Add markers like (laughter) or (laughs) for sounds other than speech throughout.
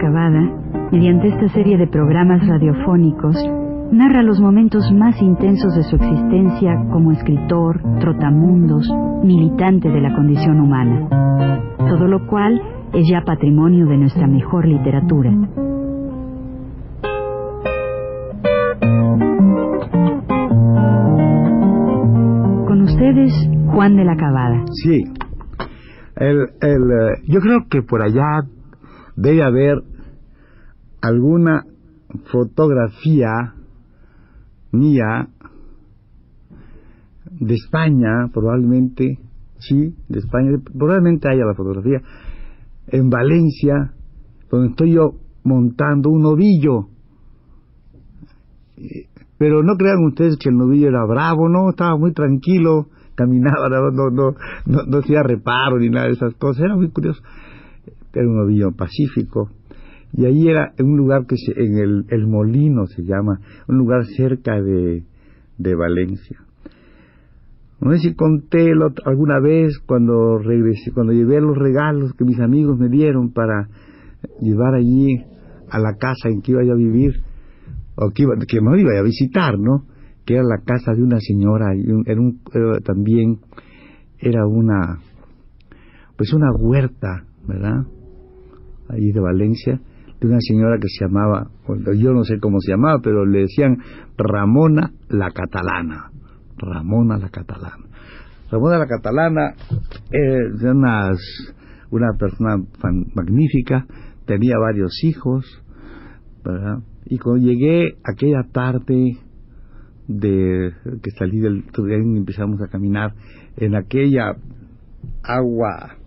Juan de la Cabada, mediante esta serie de programas radiofónicos, narra los momentos más intensos de su existencia como escritor, trotamundos, militante de la condición humana. Todo lo cual es ya patrimonio de nuestra mejor literatura. Con ustedes, Juan de la Cabada. Sí. El, el, eh, yo creo que por allá debe haber alguna fotografía mía de España, probablemente, sí, de España, probablemente haya la fotografía, en Valencia, donde estoy yo montando un novillo. Pero no crean ustedes que el novillo era bravo, no, estaba muy tranquilo, caminaba, (laughs) no, no, no, no, hacía reparo ni nada de esas cosas, era muy curioso. Era un novillo pacífico. Y ahí era un lugar que se, en el, Molino se llama, un lugar cerca de, de Valencia. No sé si conté alguna vez cuando regresé, cuando llevé los regalos que mis amigos me dieron para llevar allí a la casa en que iba a vivir, o que, iba, que me iba a visitar, ¿no? Que era la casa de una señora, y era un, también era una, pues una huerta, ¿verdad? Allí de Valencia, de una señora que se llamaba, yo no sé cómo se llamaba, pero le decían Ramona la Catalana Ramona la Catalana. Ramona la Catalana es una, una persona magnífica, tenía varios hijos, ¿verdad? Y cuando llegué aquella tarde de que salí del tren y empezamos a caminar en aquella agua,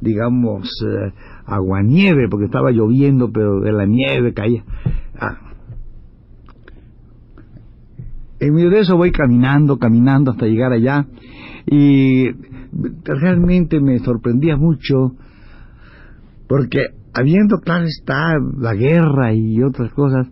digamos, eh, agua nieve, porque estaba lloviendo, pero de la nieve caía. Ah, en medio de eso voy caminando, caminando hasta llegar allá y realmente me sorprendía mucho porque habiendo, claro está, la guerra y otras cosas,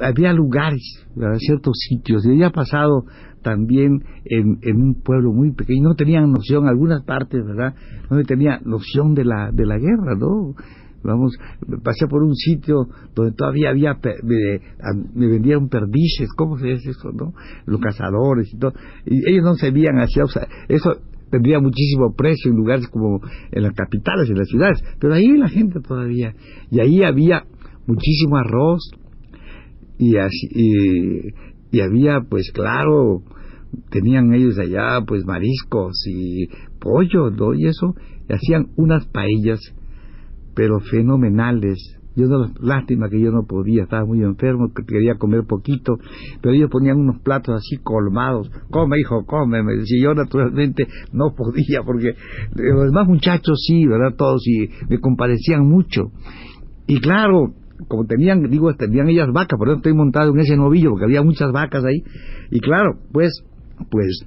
había lugares, ciertos sitios, y había pasado también en, en, un pueblo muy pequeño, no tenían noción, algunas partes, ¿verdad? No tenían noción de la, de la guerra, ¿no? vamos, pasé por un sitio donde todavía había, me, vendieron perdices, ¿cómo se dice eso, no? Los cazadores y todo, y ellos no se veían hacia, eso tendría muchísimo precio en lugares como en las capitales, en las ciudades, pero ahí la gente todavía, y ahí había muchísimo arroz, y, así, y, había, pues claro, tenían ellos allá, pues mariscos y pollo, ¿no? Y eso, y hacían unas paellas pero fenomenales. Yo no, lástima que yo no podía, estaba muy enfermo, quería comer poquito, pero ellos ponían unos platos así colmados. Come, hijo, come. Me decía, yo naturalmente no podía, porque los demás muchachos sí, ¿verdad? Todos y me compadecían mucho. Y claro, como tenían, digo, tenían ellas vacas, por eso estoy montado en ese novillo, porque había muchas vacas ahí. Y claro, pues, pues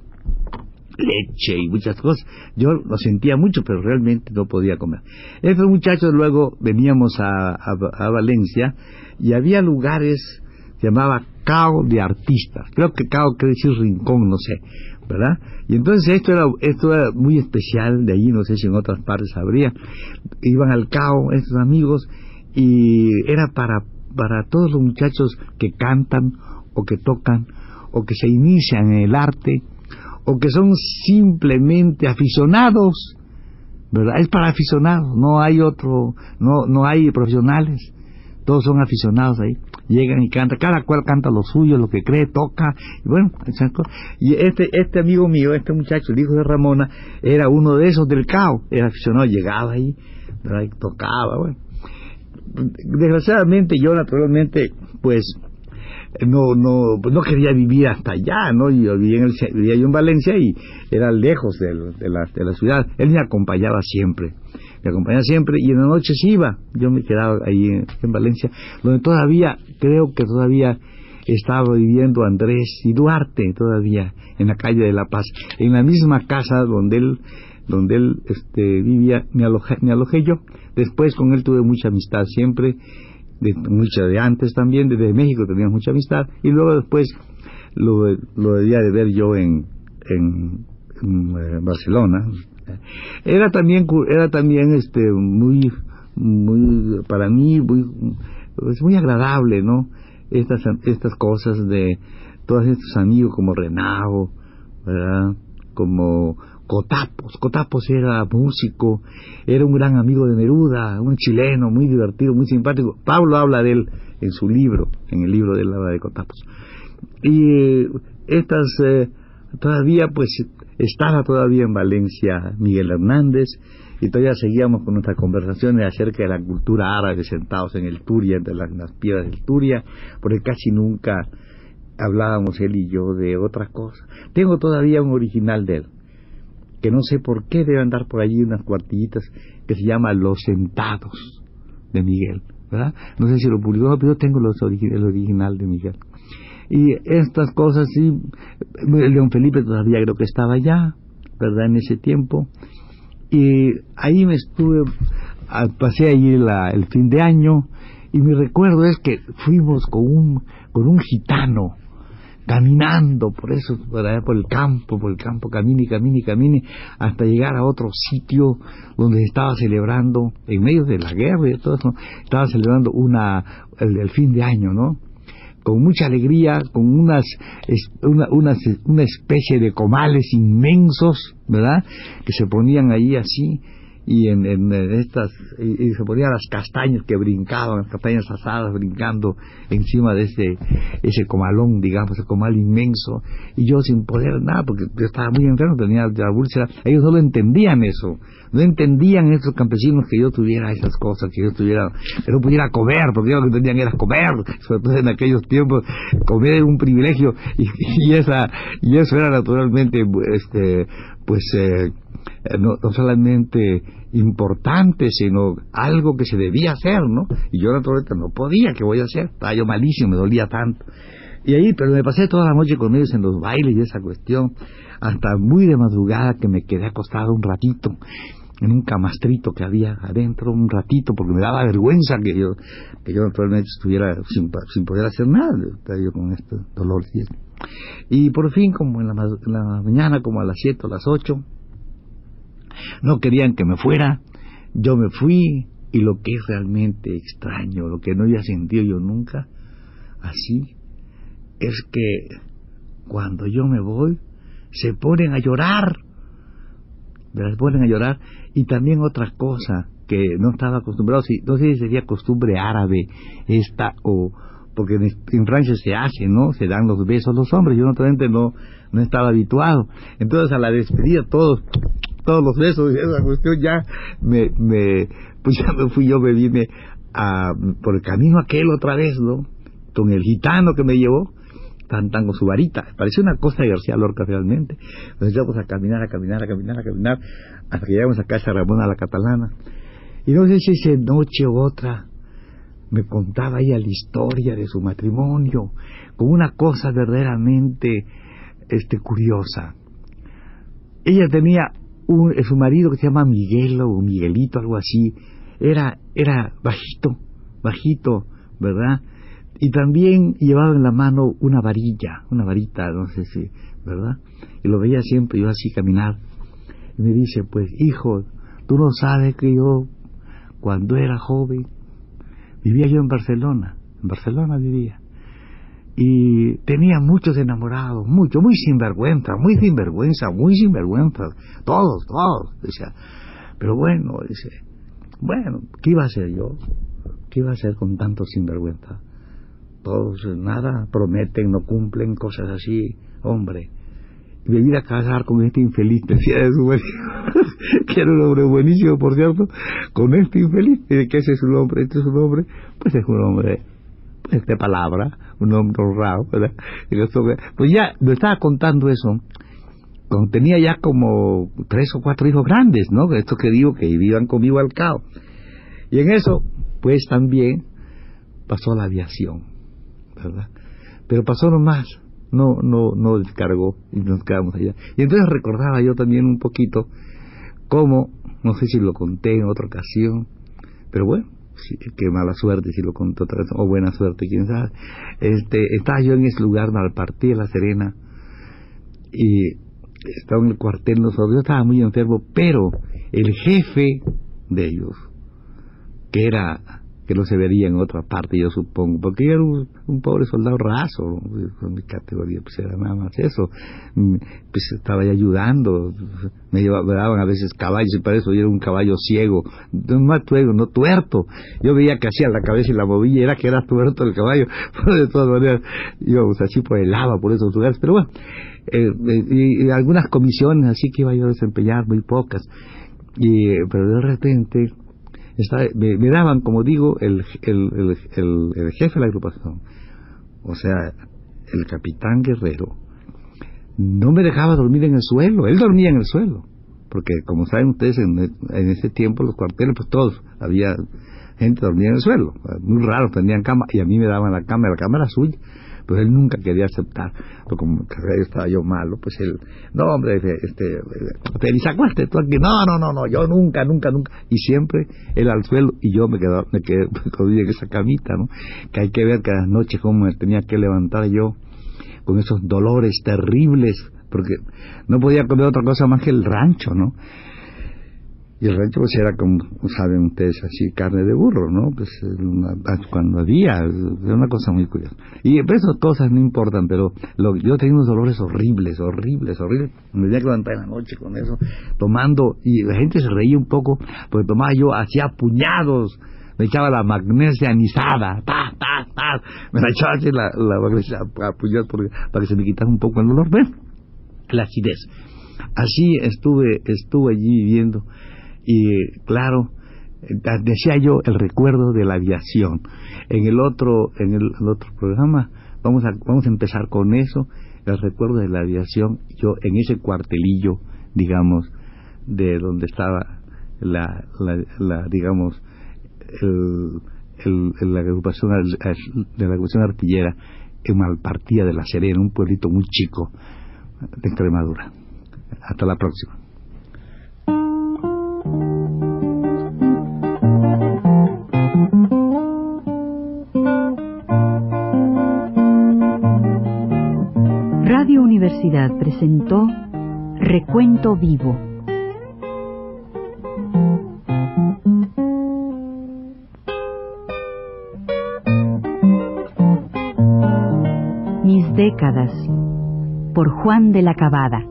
leche y muchas cosas. Yo lo sentía mucho, pero realmente no podía comer. Estos muchachos luego veníamos a, a, Valencia y había lugares, se llamaba Cao de Artistas. Creo que Cao quiere decir rincón, no sé, ¿verdad? Y entonces esto era, esto era muy especial, de allí no sé si en otras partes habría. Iban al Cao estos amigos y era para, para todos los muchachos que cantan o que tocan o que se inician en el arte o que son simplemente aficionados, ¿verdad? Es para aficionados, no hay otro, no, no hay profesionales, todos son aficionados ahí, llegan y cantan, cada cual canta lo suyo, lo que cree, toca, y bueno, y este, este amigo mío, este muchacho, el hijo de Ramona, era uno de esos del CAO, era aficionado, llegaba ahí, ¿verdad? Tocaba, bueno. Desgraciadamente yo naturalmente, pues, no no no quería vivir hasta allá no yo vivía, en vivía yo en Valencia y era lejos de, la, de la ciudad. Él me acompañaba siempre me acompañaba siempre y en la noche se iba. Yo me quedaba ahí en, Valencia donde todavía creo que todavía estaba viviendo Andrés y Duarte todavía en la calle de La Paz en la misma casa donde él donde él este, vivía me alojé, me alojé yo después con él tuve mucha amistad siempre de mucha de antes también, desde México teníamos mucha amistad, y luego después lo, lo debía de ver yo en, en, eh, Barcelona. Era también, era también este, muy, muy, para mí, muy, es muy agradable, ¿no? Estas, estas cosas de todos estos amigos como Renao, ¿verdad? Como Cotapos. Cotapos era músico, era un gran amigo de Neruda, un chileno muy divertido, muy simpático. Pablo habla de él en su libro, en el libro de la de Cotapos. Y estas, eh, todavía pues estaba todavía en Valencia Miguel Hernández y todavía seguíamos con nuestras conversaciones acerca de la cultura árabe sentados en el Turia, entre las, las piedras del Turia, porque casi nunca hablábamos él y yo de otras cosas. Tengo todavía un original de él, que no sé por qué debe andar por allí unas cuartillitas que se llama Los Sentados de Miguel, ¿verdad? No sé si lo publicó, pero yo tengo los el original de Miguel. Y estas cosas, sí, León Felipe todavía creo que estaba allá, ¿verdad? En ese tiempo. Y ahí me estuve, pasé allí el fin de año, y mi recuerdo es que fuimos con un, con un gitano, caminando por eso, por, allá, por el campo, por el campo, camine, camine, camine, hasta llegar a otro sitio donde se estaba celebrando, en medio de la guerra y todo eso, estaba celebrando una, el, fin de año, ¿no? Con mucha alegría, con unas, una, una especie de comales inmensos, ¿verdad? Que se ponían ahí así, y en, en, estas y, se ponían las castañas que brincaban, las castañas asadas brincando encima de ese ese comalón, digamos, ese comal inmenso, y yo sin poder nada, porque yo estaba muy enfermo, tenía la úlcera, ellos no lo entendían eso, no entendían esos campesinos que yo tuviera esas cosas, que yo tuviera, que no pudiera comer, porque ellos lo que tenían era comer, sobre todo en aquellos tiempos, comer era un privilegio, y, y esa, y eso era naturalmente, este, pues, eh, eh, no, solamente importante, sino algo que se debía hacer, ¿no? Y yo naturalmente no podía, ¿qué voy a hacer? Estaba yo malísimo, me dolía tanto. Y ahí, pero me pasé toda la noche con ellos en los bailes y esa cuestión, hasta muy de madrugada que me quedé acostado un ratito en un camastrito que había adentro, un ratito, porque me daba vergüenza que yo, que yo naturalmente estuviera sin, sin poder hacer nada, yo con este dolor. Y por fin, como en la, en la mañana, como a las siete o las ocho, no querían que me fuera, yo me fui y lo que es realmente extraño, lo que no había sentido yo nunca, así, es que cuando yo me voy, se ponen a llorar, se ponen a llorar, y también otra cosa que no estaba acostumbrado, no sé si sería costumbre árabe esta o porque en, Francia se hace, ¿no? Se dan los besos los hombres, yo naturalmente no, no estaba habituado. Entonces a la despedida todos todos los besos y esa cuestión ya me, me pues (laughs) ya me fui yo me vine a, por el camino aquel otra vez no con el gitano que me llevó tan tan con su varita. Parecía una cosa de García Lorca realmente. Nos íbamos a caminar a caminar a caminar a caminar hasta que llegamos a casa Ramón a la catalana. Y no esa noche u otra me contaba ella la historia de su matrimonio con una cosa verdaderamente este curiosa. Ella tenía un, su marido que se llama Miguel o Miguelito, algo así, era, era bajito, bajito, ¿verdad? Y también llevaba en la mano una varilla, una varita, no sé si, ¿verdad? Y lo veía siempre yo así caminar. Y me dice, pues, hijo, tú no sabes que yo, cuando era joven, vivía yo en Barcelona, en Barcelona vivía y tenía muchos enamorados, mucho, muy sinvergüenza, muy sinvergüenza, muy sinvergüenza, todos, todos, decía. Pero bueno, dice, bueno, ¿qué iba a hacer yo? ¿Qué iba a hacer con tanto sinvergüenza? Todos, nada, prometen, no cumplen, cosas así, hombre. Venir a casar con este infeliz, decía de su marido, (laughs) que era un hombre buenísimo, por cierto, con este infeliz, que ese es un hombre, este es un hombre, pues es un hombre de palabra, un hombre honrado, ¿verdad? Pues ya me estaba contando eso, cuando tenía ya como tres o cuatro hijos grandes, ¿no? Estos que digo que vivían conmigo al cabo. Y en eso, pues también pasó la aviación, ¿verdad? Pero pasó nomás, no, no, no descargó y nos quedamos allá. Y entonces recordaba yo también un poquito cómo, no sé si lo conté en otra ocasión, pero bueno, qué mala suerte si lo contó otra vez, o buena suerte, quién sabe. Este, estaba yo en ese lugar al partir de La Serena y estaba en el cuartel nosotros, yo estaba muy enfermo, pero el jefe de ellos, que era que no se vería en otra parte, yo supongo, porque yo era un, pobre soldado raso, con mi categoría, pues era nada más eso, mm, pues estaba ahí ayudando, me, llevaban a veces caballos, y para eso yo era un caballo ciego, no más tuego, no tuerto, yo veía que hacía la cabeza y la movía, era que era tuerto el caballo, (laughs) pero de todas maneras íbamos así por el lava, por esos lugares, pero bueno, eh, eh, y, algunas comisiones así que iba yo a desempeñar, muy pocas, y, pero de repente me, daban, como digo, el, el, el, jefe de la agrupación, o sea, el capitán Guerrero, no me dejaba dormir en el suelo, él dormía en el suelo, porque como saben ustedes, en, en ese tiempo los cuarteles, pues todos, había gente dormía en el suelo, muy raro, tenían cama, y a mí me daban la cama, la cama era suya, pues él nunca quería aceptar, porque como estaba yo malo, pues él, no hombre, este, te acueste tú aquí, no, no, no, no, yo nunca, nunca, nunca, y siempre él al suelo y yo me quedaba, me quedé (laughs) en esa camita, ¿no? Que hay que ver cada noche cómo me tenía que levantar yo con esos dolores terribles, porque no podía comer otra cosa más que el rancho, ¿no? Y el rancho pues era como saben ustedes así carne de burro, ¿no? Pues cuando había, era una cosa muy curiosa. Y pues, esas cosas no importan, pero lo, yo tenía unos dolores horribles, horribles, horribles. Me tenía que levantar en la noche con eso, tomando, y la gente se reía un poco, porque tomaba yo, hacía puñados, me echaba la magnesia anisada, ta, ta, ta, me la echaba así la, la magnesia a puñados para que se me quitara un poco el dolor, ¿ves? La acidez. Así estuve, estuve allí viviendo y claro, decía yo el recuerdo de la aviación. En el otro, en el, otro programa vamos a, vamos a empezar con eso, el recuerdo de la aviación, yo en ese cuartelillo, digamos, de donde estaba la, la, digamos, el, la agrupación de la agrupación artillera en Malpartía de la Serena, un pueblito muy chico de Extremadura. Hasta la próxima. Universidad presentó Recuento Vivo. Mis décadas por Juan de la Cabada.